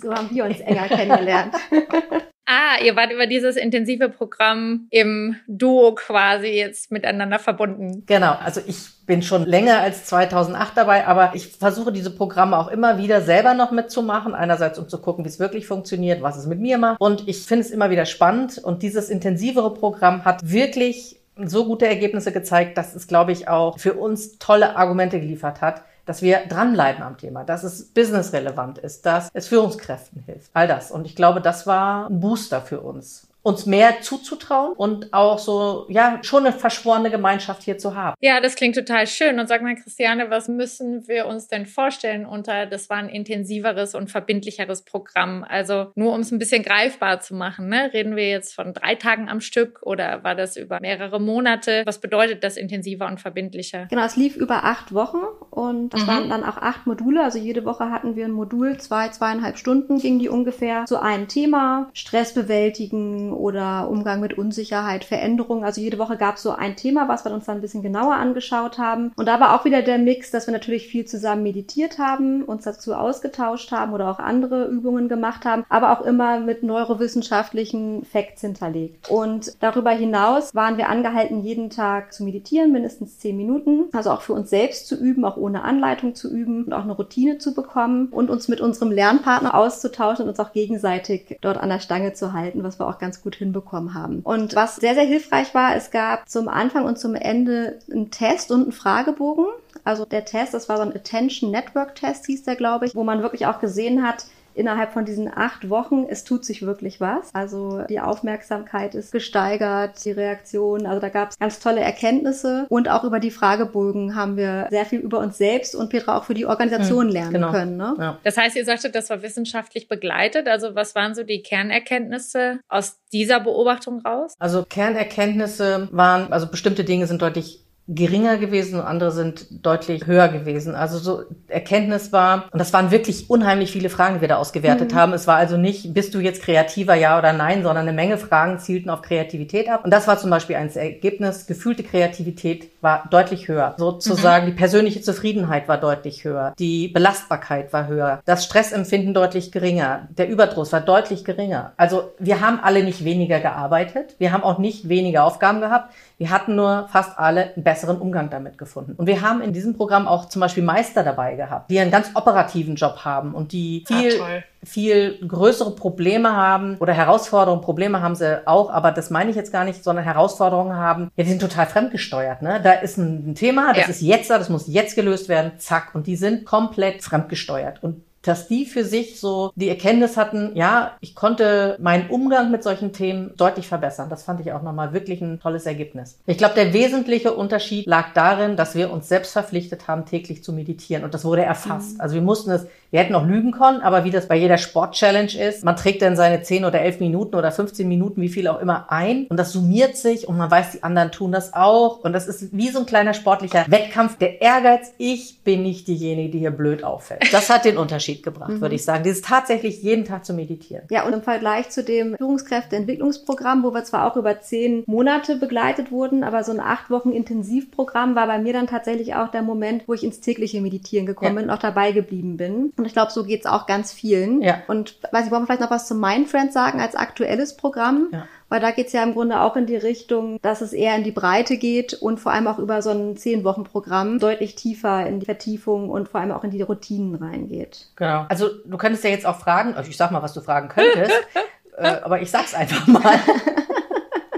So haben wir uns enger kennengelernt. *laughs* Ah, ihr wart über dieses intensive Programm im Duo quasi jetzt miteinander verbunden. Genau, also ich bin schon länger als 2008 dabei, aber ich versuche diese Programme auch immer wieder selber noch mitzumachen. Einerseits, um zu gucken, wie es wirklich funktioniert, was es mit mir macht. Und ich finde es immer wieder spannend. Und dieses intensivere Programm hat wirklich so gute Ergebnisse gezeigt, dass es, glaube ich, auch für uns tolle Argumente geliefert hat, dass wir dranbleiben am Thema, dass es businessrelevant ist, dass es Führungskräften hilft. All das. Und ich glaube, das war ein Booster für uns uns mehr zuzutrauen und auch so, ja, schon eine verschworene Gemeinschaft hier zu haben. Ja, das klingt total schön. Und sag mal, Christiane, was müssen wir uns denn vorstellen unter, das war ein intensiveres und verbindlicheres Programm? Also nur um es ein bisschen greifbar zu machen, ne? Reden wir jetzt von drei Tagen am Stück oder war das über mehrere Monate? Was bedeutet das intensiver und verbindlicher? Genau, es lief über acht Wochen und das mhm. waren dann auch acht Module. Also jede Woche hatten wir ein Modul, zwei, zweieinhalb Stunden ging die ungefähr zu einem Thema. Stress bewältigen, oder Umgang mit Unsicherheit, Veränderung. Also jede Woche gab es so ein Thema, was wir uns dann ein bisschen genauer angeschaut haben. Und da war auch wieder der Mix, dass wir natürlich viel zusammen meditiert haben, uns dazu ausgetauscht haben oder auch andere Übungen gemacht haben, aber auch immer mit neurowissenschaftlichen Facts hinterlegt. Und darüber hinaus waren wir angehalten, jeden Tag zu meditieren, mindestens zehn Minuten. Also auch für uns selbst zu üben, auch ohne Anleitung zu üben und auch eine Routine zu bekommen und uns mit unserem Lernpartner auszutauschen und uns auch gegenseitig dort an der Stange zu halten, was wir auch ganz gut hinbekommen haben. Und was sehr, sehr hilfreich war, es gab zum Anfang und zum Ende einen Test und einen Fragebogen. Also der Test, das war so ein Attention Network Test, hieß der, glaube ich, wo man wirklich auch gesehen hat, innerhalb von diesen acht Wochen, es tut sich wirklich was. Also die Aufmerksamkeit ist gesteigert, die Reaktion, also da gab es ganz tolle Erkenntnisse und auch über die Fragebögen haben wir sehr viel über uns selbst und Petra auch für die Organisation hm, lernen genau. können. Ne? Ja. Das heißt, ihr sagtet, das war wissenschaftlich begleitet. Also was waren so die Kernerkenntnisse aus dieser Beobachtung raus? Also Kernerkenntnisse waren, also bestimmte Dinge sind deutlich geringer gewesen und andere sind deutlich höher gewesen. Also so Erkenntnis war, und das waren wirklich unheimlich viele Fragen, die wir da ausgewertet mhm. haben. Es war also nicht, bist du jetzt kreativer, ja oder nein, sondern eine Menge Fragen zielten auf Kreativität ab. Und das war zum Beispiel ein Ergebnis. Gefühlte Kreativität war deutlich höher. Sozusagen mhm. die persönliche Zufriedenheit war deutlich höher. Die Belastbarkeit war höher. Das Stressempfinden deutlich geringer. Der Überdruss war deutlich geringer. Also wir haben alle nicht weniger gearbeitet. Wir haben auch nicht weniger Aufgaben gehabt. Wir hatten nur fast alle einen besseren Umgang damit gefunden. Und wir haben in diesem Programm auch zum Beispiel Meister dabei gehabt, die einen ganz operativen Job haben und die viel, ah, viel größere Probleme haben oder Herausforderungen. Probleme haben sie auch, aber das meine ich jetzt gar nicht, sondern Herausforderungen haben. Ja, die sind total fremdgesteuert. Ne? Da ist ein Thema, das ja. ist jetzt da, das muss jetzt gelöst werden, zack. Und die sind komplett fremdgesteuert. Und dass die für sich so die Erkenntnis hatten, ja, ich konnte meinen Umgang mit solchen Themen deutlich verbessern. Das fand ich auch nochmal wirklich ein tolles Ergebnis. Ich glaube, der wesentliche Unterschied lag darin, dass wir uns selbst verpflichtet haben, täglich zu meditieren. Und das wurde erfasst. Mhm. Also wir mussten es, wir hätten auch lügen können, aber wie das bei jeder Sport-Challenge ist, man trägt dann seine 10 oder 11 Minuten oder 15 Minuten, wie viel auch immer ein. Und das summiert sich und man weiß, die anderen tun das auch. Und das ist wie so ein kleiner sportlicher Wettkampf. Der Ehrgeiz, ich bin nicht diejenige, die hier blöd auffällt. Das hat den Unterschied Unterschied gebracht, mhm. würde ich sagen. Dieses tatsächlich jeden Tag zu meditieren. Ja, und im Vergleich zu dem Führungskräfteentwicklungsprogramm, wo wir zwar auch über zehn Monate begleitet wurden, aber so ein acht Wochen Intensivprogramm war bei mir dann tatsächlich auch der Moment, wo ich ins tägliche Meditieren gekommen ja. bin und auch dabei geblieben bin. Und ich glaube, so geht's auch ganz vielen. Ja. Und weiß ich, wollen wir vielleicht noch was zu Mindfriends sagen als aktuelles Programm? Ja weil da geht's ja im Grunde auch in die Richtung, dass es eher in die Breite geht und vor allem auch über so ein zehn Wochen Programm deutlich tiefer in die Vertiefung und vor allem auch in die Routinen reingeht. Genau. Also du könntest ja jetzt auch fragen, also ich sag mal, was du fragen könntest, *laughs* äh, aber ich sag's einfach mal. *laughs*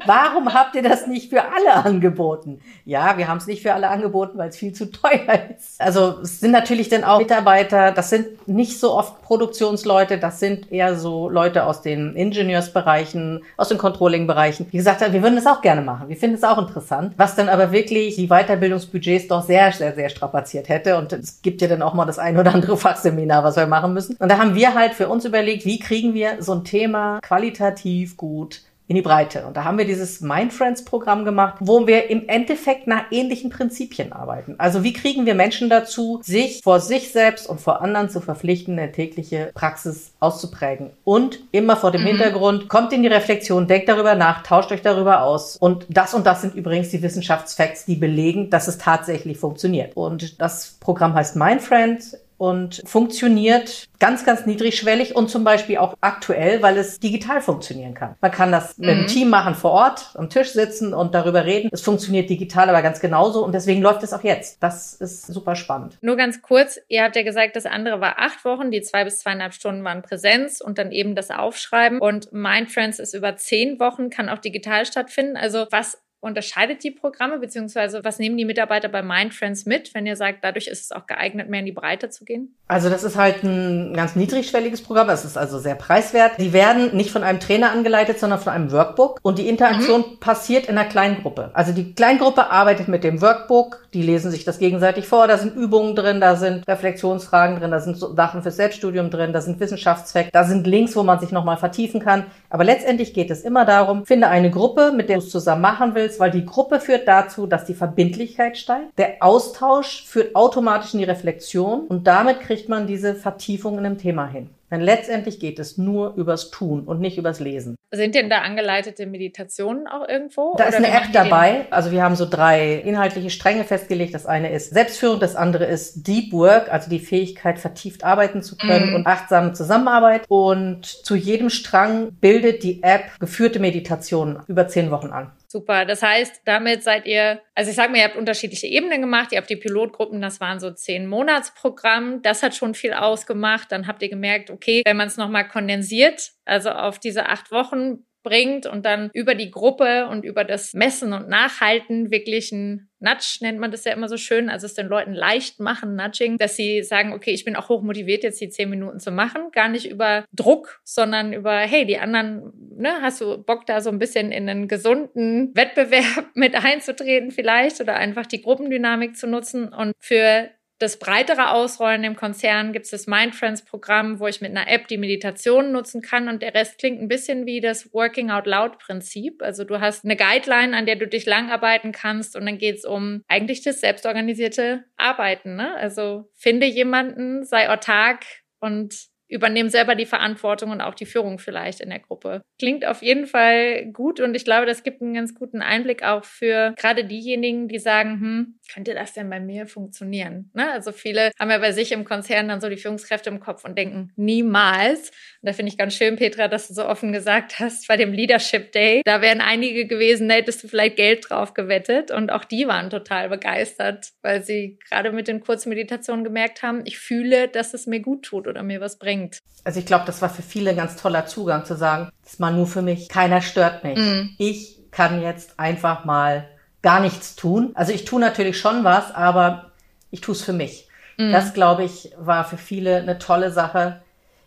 Warum habt ihr das nicht für alle angeboten? Ja, wir haben es nicht für alle angeboten, weil es viel zu teuer ist. Also es sind natürlich dann auch Mitarbeiter, das sind nicht so oft Produktionsleute, das sind eher so Leute aus den Ingenieursbereichen, aus den Controlling-Bereichen. Wie gesagt, wir würden das auch gerne machen. Wir finden es auch interessant. Was dann aber wirklich die Weiterbildungsbudgets doch sehr, sehr, sehr strapaziert hätte. Und es gibt ja dann auch mal das ein oder andere Fachseminar, was wir machen müssen. Und da haben wir halt für uns überlegt, wie kriegen wir so ein Thema qualitativ gut in die Breite. Und da haben wir dieses Mindfriends-Programm gemacht, wo wir im Endeffekt nach ähnlichen Prinzipien arbeiten. Also wie kriegen wir Menschen dazu, sich vor sich selbst und vor anderen zu verpflichten, eine tägliche Praxis auszuprägen. Und immer vor dem mhm. Hintergrund, kommt in die Reflexion, denkt darüber nach, tauscht euch darüber aus. Und das und das sind übrigens die Wissenschaftsfacts, die belegen, dass es tatsächlich funktioniert. Und das Programm heißt Mindfriends und funktioniert ganz, ganz niedrigschwellig und zum Beispiel auch aktuell, weil es digital funktionieren kann. Man kann das mhm. mit einem Team machen vor Ort, am Tisch sitzen und darüber reden. Es funktioniert digital aber ganz genauso und deswegen läuft es auch jetzt. Das ist super spannend. Nur ganz kurz, ihr habt ja gesagt, das andere war acht Wochen, die zwei bis zweieinhalb Stunden waren Präsenz und dann eben das Aufschreiben und Mindfriends ist über zehn Wochen, kann auch digital stattfinden. Also was unterscheidet die Programme, beziehungsweise was nehmen die Mitarbeiter bei Mindfriends mit, wenn ihr sagt, dadurch ist es auch geeignet, mehr in die Breite zu gehen? Also das ist halt ein ganz niedrigschwelliges Programm, es ist also sehr preiswert. Die werden nicht von einem Trainer angeleitet, sondern von einem Workbook und die Interaktion mhm. passiert in einer Kleingruppe. Also die Kleingruppe arbeitet mit dem Workbook, die lesen sich das gegenseitig vor, da sind Übungen drin, da sind Reflexionsfragen drin, da sind Sachen fürs Selbststudium drin, da sind Wissenschaftszwecke, da sind Links, wo man sich nochmal vertiefen kann. Aber letztendlich geht es immer darum, finde eine Gruppe, mit der du es zusammen machen willst, weil die Gruppe führt dazu, dass die Verbindlichkeit steigt. Der Austausch führt automatisch in die Reflexion und damit kriegt man diese Vertiefung in einem Thema hin. Denn letztendlich geht es nur übers Tun und nicht übers Lesen. Sind denn da angeleitete Meditationen auch irgendwo? Da ist eine App dabei. Also wir haben so drei inhaltliche Stränge festgelegt. Das eine ist Selbstführung, das andere ist Deep Work, also die Fähigkeit, vertieft arbeiten zu können mm. und achtsame Zusammenarbeit. Und zu jedem Strang bildet die App geführte Meditationen über zehn Wochen an. Super. Das heißt, damit seid ihr, also ich sage mal, ihr habt unterschiedliche Ebenen gemacht. Ihr habt die Pilotgruppen, das waren so zehn Monatsprogramm. Das hat schon viel ausgemacht. Dann habt ihr gemerkt, okay, wenn man es nochmal kondensiert, also auf diese acht Wochen bringt und dann über die Gruppe und über das Messen und Nachhalten wirklich ein Nudge nennt man das ja immer so schön, also es den Leuten leicht machen, Nudging, dass sie sagen, okay, ich bin auch hoch motiviert, jetzt die zehn Minuten zu machen. Gar nicht über Druck, sondern über, hey, die anderen, ne, hast du Bock da so ein bisschen in einen gesunden Wettbewerb *laughs* mit einzutreten vielleicht oder einfach die Gruppendynamik zu nutzen und für das breitere Ausrollen im Konzern gibt es das Mindfriends-Programm, wo ich mit einer App die Meditation nutzen kann und der Rest klingt ein bisschen wie das Working Out Loud-Prinzip. Also du hast eine Guideline, an der du dich langarbeiten kannst und dann geht es um eigentlich das selbstorganisierte Arbeiten. Ne? Also finde jemanden, sei autark und übernehmen selber die Verantwortung und auch die Führung vielleicht in der Gruppe. Klingt auf jeden Fall gut und ich glaube, das gibt einen ganz guten Einblick auch für gerade diejenigen, die sagen, hm, könnte das denn bei mir funktionieren? Ne? Also viele haben ja bei sich im Konzern dann so die Führungskräfte im Kopf und denken, niemals. Und da finde ich ganz schön, Petra, dass du so offen gesagt hast, bei dem Leadership Day, da wären einige gewesen, da hättest du vielleicht Geld drauf gewettet und auch die waren total begeistert, weil sie gerade mit den Kurzmeditationen gemerkt haben, ich fühle, dass es mir gut tut oder mir was bringt bringt. Also ich glaube, das war für viele ein ganz toller Zugang zu sagen, das ist mal nur für mich, keiner stört mich. Mm. Ich kann jetzt einfach mal gar nichts tun. Also ich tue natürlich schon was, aber ich tue es für mich. Mm. Das, glaube ich, war für viele eine tolle Sache,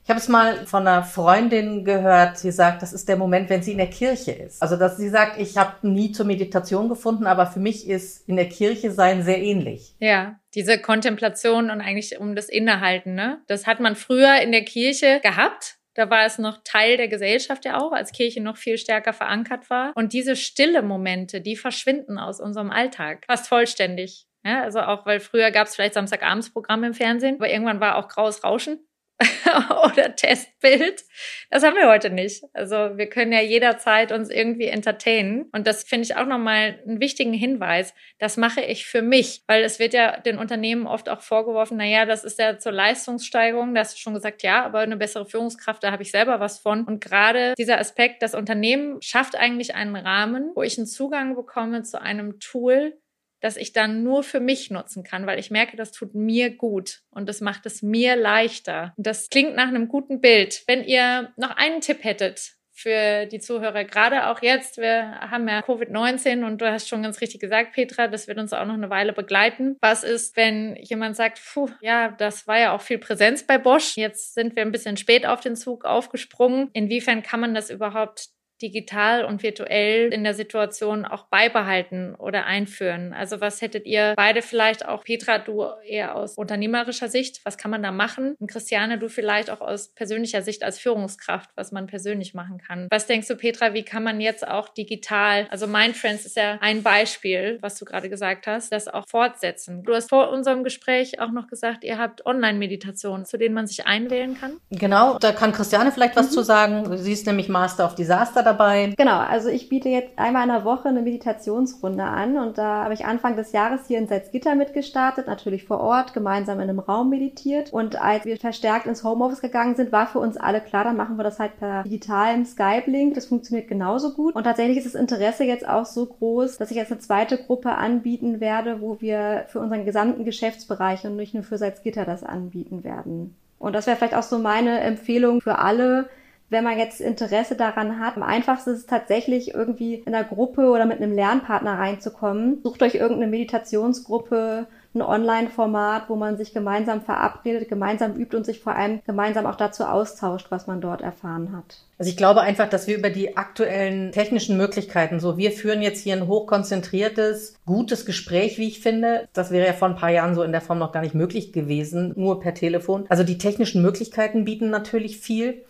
ich habe es mal von einer Freundin gehört, sie sagt, das ist der Moment, wenn sie in der Kirche ist. Also dass sie sagt, ich habe nie zur Meditation gefunden, aber für mich ist in der Kirche sein sehr ähnlich. Ja, diese Kontemplation und eigentlich um das Innehalten, ne? Das hat man früher in der Kirche gehabt. Da war es noch Teil der Gesellschaft ja auch, als Kirche noch viel stärker verankert war. Und diese stille Momente, die verschwinden aus unserem Alltag fast vollständig. Ja, also auch, weil früher gab es vielleicht Samstagabendsprogramm im Fernsehen, aber irgendwann war auch graues Rauschen *laughs* oder Testbild. Das haben wir heute nicht. Also wir können ja jederzeit uns irgendwie entertainen. Und das finde ich auch nochmal einen wichtigen Hinweis. Das mache ich für mich, weil es wird ja den Unternehmen oft auch vorgeworfen, naja, das ist ja zur Leistungssteigerung. Da hast du schon gesagt, ja, aber eine bessere Führungskraft, da habe ich selber was von. Und gerade dieser Aspekt, das Unternehmen schafft eigentlich einen Rahmen, wo ich einen Zugang bekomme zu einem Tool, das ich dann nur für mich nutzen kann, weil ich merke, das tut mir gut und das macht es mir leichter. Das klingt nach einem guten Bild. Wenn ihr noch einen Tipp hättet für die Zuhörer, gerade auch jetzt, wir haben ja Covid-19 und du hast schon ganz richtig gesagt, Petra, das wird uns auch noch eine Weile begleiten. Was ist, wenn jemand sagt, puh, ja, das war ja auch viel Präsenz bei Bosch, jetzt sind wir ein bisschen spät auf den Zug aufgesprungen. Inwiefern kann man das überhaupt digital und virtuell in der Situation auch beibehalten oder einführen? Also was hättet ihr beide vielleicht auch, Petra, du eher aus unternehmerischer Sicht, was kann man da machen? Und Christiane, du vielleicht auch aus persönlicher Sicht als Führungskraft, was man persönlich machen kann. Was denkst du, Petra, wie kann man jetzt auch digital, also Mindfriends ist ja ein Beispiel, was du gerade gesagt hast, das auch fortsetzen. Du hast vor unserem Gespräch auch noch gesagt, ihr habt Online-Meditationen, zu denen man sich einwählen kann. Genau, da kann Christiane vielleicht was mhm. zu sagen. Sie ist nämlich Master of Disaster dabei. Genau, also ich biete jetzt einmal in der Woche eine Meditationsrunde an und da habe ich Anfang des Jahres hier in Salzgitter mitgestartet, natürlich vor Ort, gemeinsam in einem Raum meditiert und als wir verstärkt ins Homeoffice gegangen sind, war für uns alle klar, dann machen wir das halt per digitalem Skype-Link, das funktioniert genauso gut und tatsächlich ist das Interesse jetzt auch so groß, dass ich jetzt eine zweite Gruppe anbieten werde, wo wir für unseren gesamten Geschäftsbereich und nicht nur für Salzgitter das anbieten werden. Und das wäre vielleicht auch so meine Empfehlung für alle, wenn man jetzt Interesse daran hat, am einfachsten ist es tatsächlich irgendwie in einer Gruppe oder mit einem Lernpartner reinzukommen. Sucht euch irgendeine Meditationsgruppe, ein Online-Format, wo man sich gemeinsam verabredet, gemeinsam übt und sich vor allem gemeinsam auch dazu austauscht, was man dort erfahren hat. Also ich glaube einfach, dass wir über die aktuellen technischen Möglichkeiten, so wir führen jetzt hier ein hochkonzentriertes, gutes Gespräch, wie ich finde. Das wäre ja vor ein paar Jahren so in der Form noch gar nicht möglich gewesen, nur per Telefon. Also die technischen Möglichkeiten bieten natürlich viel.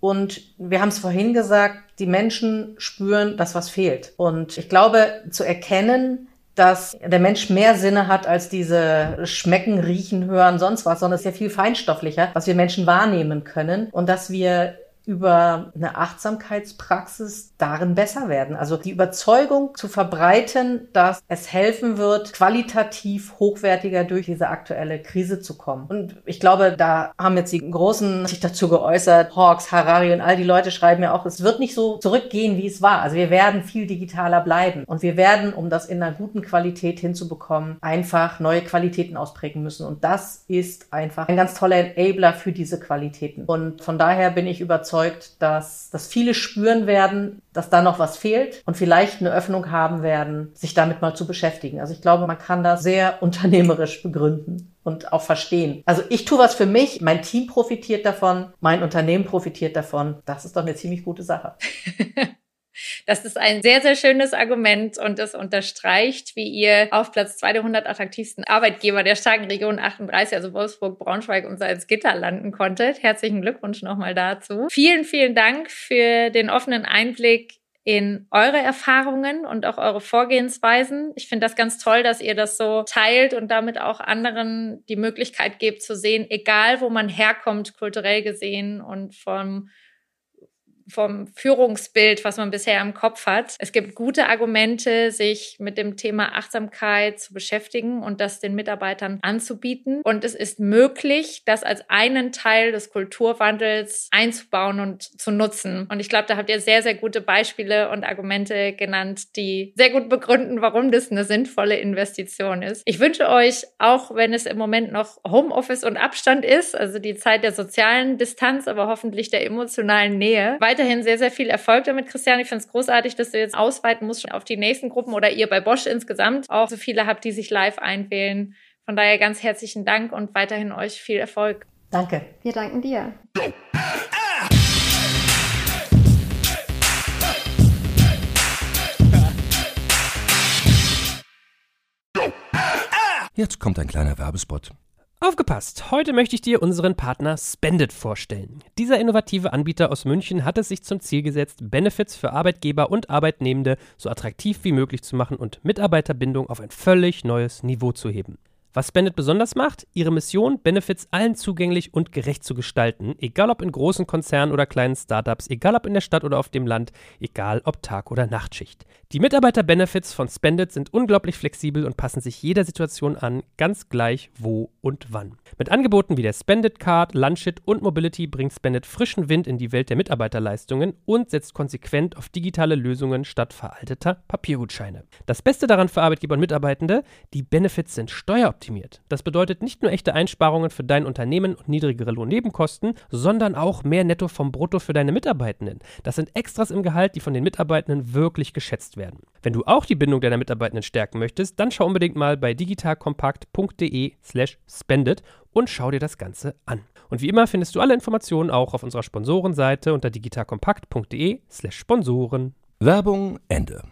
Und wir haben es vorhin gesagt, die Menschen spüren, dass was fehlt. Und ich glaube, zu erkennen, dass der Mensch mehr Sinne hat als diese Schmecken, Riechen, Hören, sonst was, sondern es ist ja viel feinstofflicher, was wir Menschen wahrnehmen können und dass wir über eine Achtsamkeitspraxis darin besser werden. Also die Überzeugung zu verbreiten, dass es helfen wird, qualitativ hochwertiger durch diese aktuelle Krise zu kommen. Und ich glaube, da haben jetzt die Großen sich dazu geäußert, Hawks, Harari und all die Leute schreiben ja auch, es wird nicht so zurückgehen, wie es war. Also wir werden viel digitaler bleiben. Und wir werden, um das in einer guten Qualität hinzubekommen, einfach neue Qualitäten ausprägen müssen. Und das ist einfach ein ganz toller Enabler für diese Qualitäten. Und von daher bin ich überzeugt, überzeugt, dass, dass viele spüren werden, dass da noch was fehlt und vielleicht eine Öffnung haben werden, sich damit mal zu beschäftigen. Also ich glaube, man kann das sehr *laughs* unternehmerisch begründen und auch verstehen. Also ich tue was für mich, mein Team profitiert davon, mein Unternehmen profitiert davon. Das ist doch eine ziemlich gute Sache. *laughs* Das ist ein sehr, sehr schönes Argument und es unterstreicht, wie ihr auf Platz 200 attraktivsten Arbeitgeber der starken Region 38, also Wolfsburg, Braunschweig und Salzgitter landen konntet. Herzlichen Glückwunsch nochmal dazu. Vielen, vielen Dank für den offenen Einblick in eure Erfahrungen und auch eure Vorgehensweisen. Ich finde das ganz toll, dass ihr das so teilt und damit auch anderen die Möglichkeit gebt zu sehen, egal wo man herkommt, kulturell gesehen und vom vom Führungsbild, was man bisher im Kopf hat. Es gibt gute Argumente, sich mit dem Thema Achtsamkeit zu beschäftigen und das den Mitarbeitern anzubieten. Und es ist möglich, das als einen Teil des Kulturwandels einzubauen und zu nutzen. Und ich glaube, da habt ihr sehr, sehr gute Beispiele und Argumente genannt, die sehr gut begründen, warum das eine sinnvolle Investition ist. Ich wünsche euch, auch wenn es im Moment noch Homeoffice und Abstand ist, also die Zeit der sozialen Distanz, aber hoffentlich der emotionalen Nähe, weiter weiterhin sehr, sehr viel Erfolg damit, Christian. Ich finde es großartig, dass du jetzt ausweiten musst auf die nächsten Gruppen oder ihr bei Bosch insgesamt auch so viele habt, die sich live einwählen. Von daher ganz herzlichen Dank und weiterhin euch viel Erfolg. Danke. Wir danken dir. Jetzt kommt ein kleiner Werbespot. Aufgepasst! Heute möchte ich dir unseren Partner Spendit vorstellen. Dieser innovative Anbieter aus München hat es sich zum Ziel gesetzt, Benefits für Arbeitgeber und Arbeitnehmende so attraktiv wie möglich zu machen und Mitarbeiterbindung auf ein völlig neues Niveau zu heben. Was Spendit besonders macht? Ihre Mission, Benefits allen zugänglich und gerecht zu gestalten, egal ob in großen Konzernen oder kleinen Startups, egal ob in der Stadt oder auf dem Land, egal ob Tag- oder Nachtschicht. Die Mitarbeiter-Benefits von Spendit sind unglaublich flexibel und passen sich jeder Situation an, ganz gleich wo und wann. Mit Angeboten wie der Spendit Card, Lunchit und Mobility bringt Spendit frischen Wind in die Welt der Mitarbeiterleistungen und setzt konsequent auf digitale Lösungen statt veralteter Papiergutscheine. Das Beste daran für Arbeitgeber und Mitarbeitende, die Benefits sind steueroptimiert. Das bedeutet nicht nur echte Einsparungen für dein Unternehmen und niedrigere Lohnnebenkosten, sondern auch mehr Netto vom Brutto für deine Mitarbeitenden. Das sind Extras im Gehalt, die von den Mitarbeitenden wirklich geschätzt werden. Wenn du auch die Bindung deiner Mitarbeitenden stärken möchtest, dann schau unbedingt mal bei digitalkompakt.de/slash spendet und schau dir das Ganze an. Und wie immer findest du alle Informationen auch auf unserer Sponsorenseite unter digitalkompakt.de/slash Sponsoren. Werbung Ende.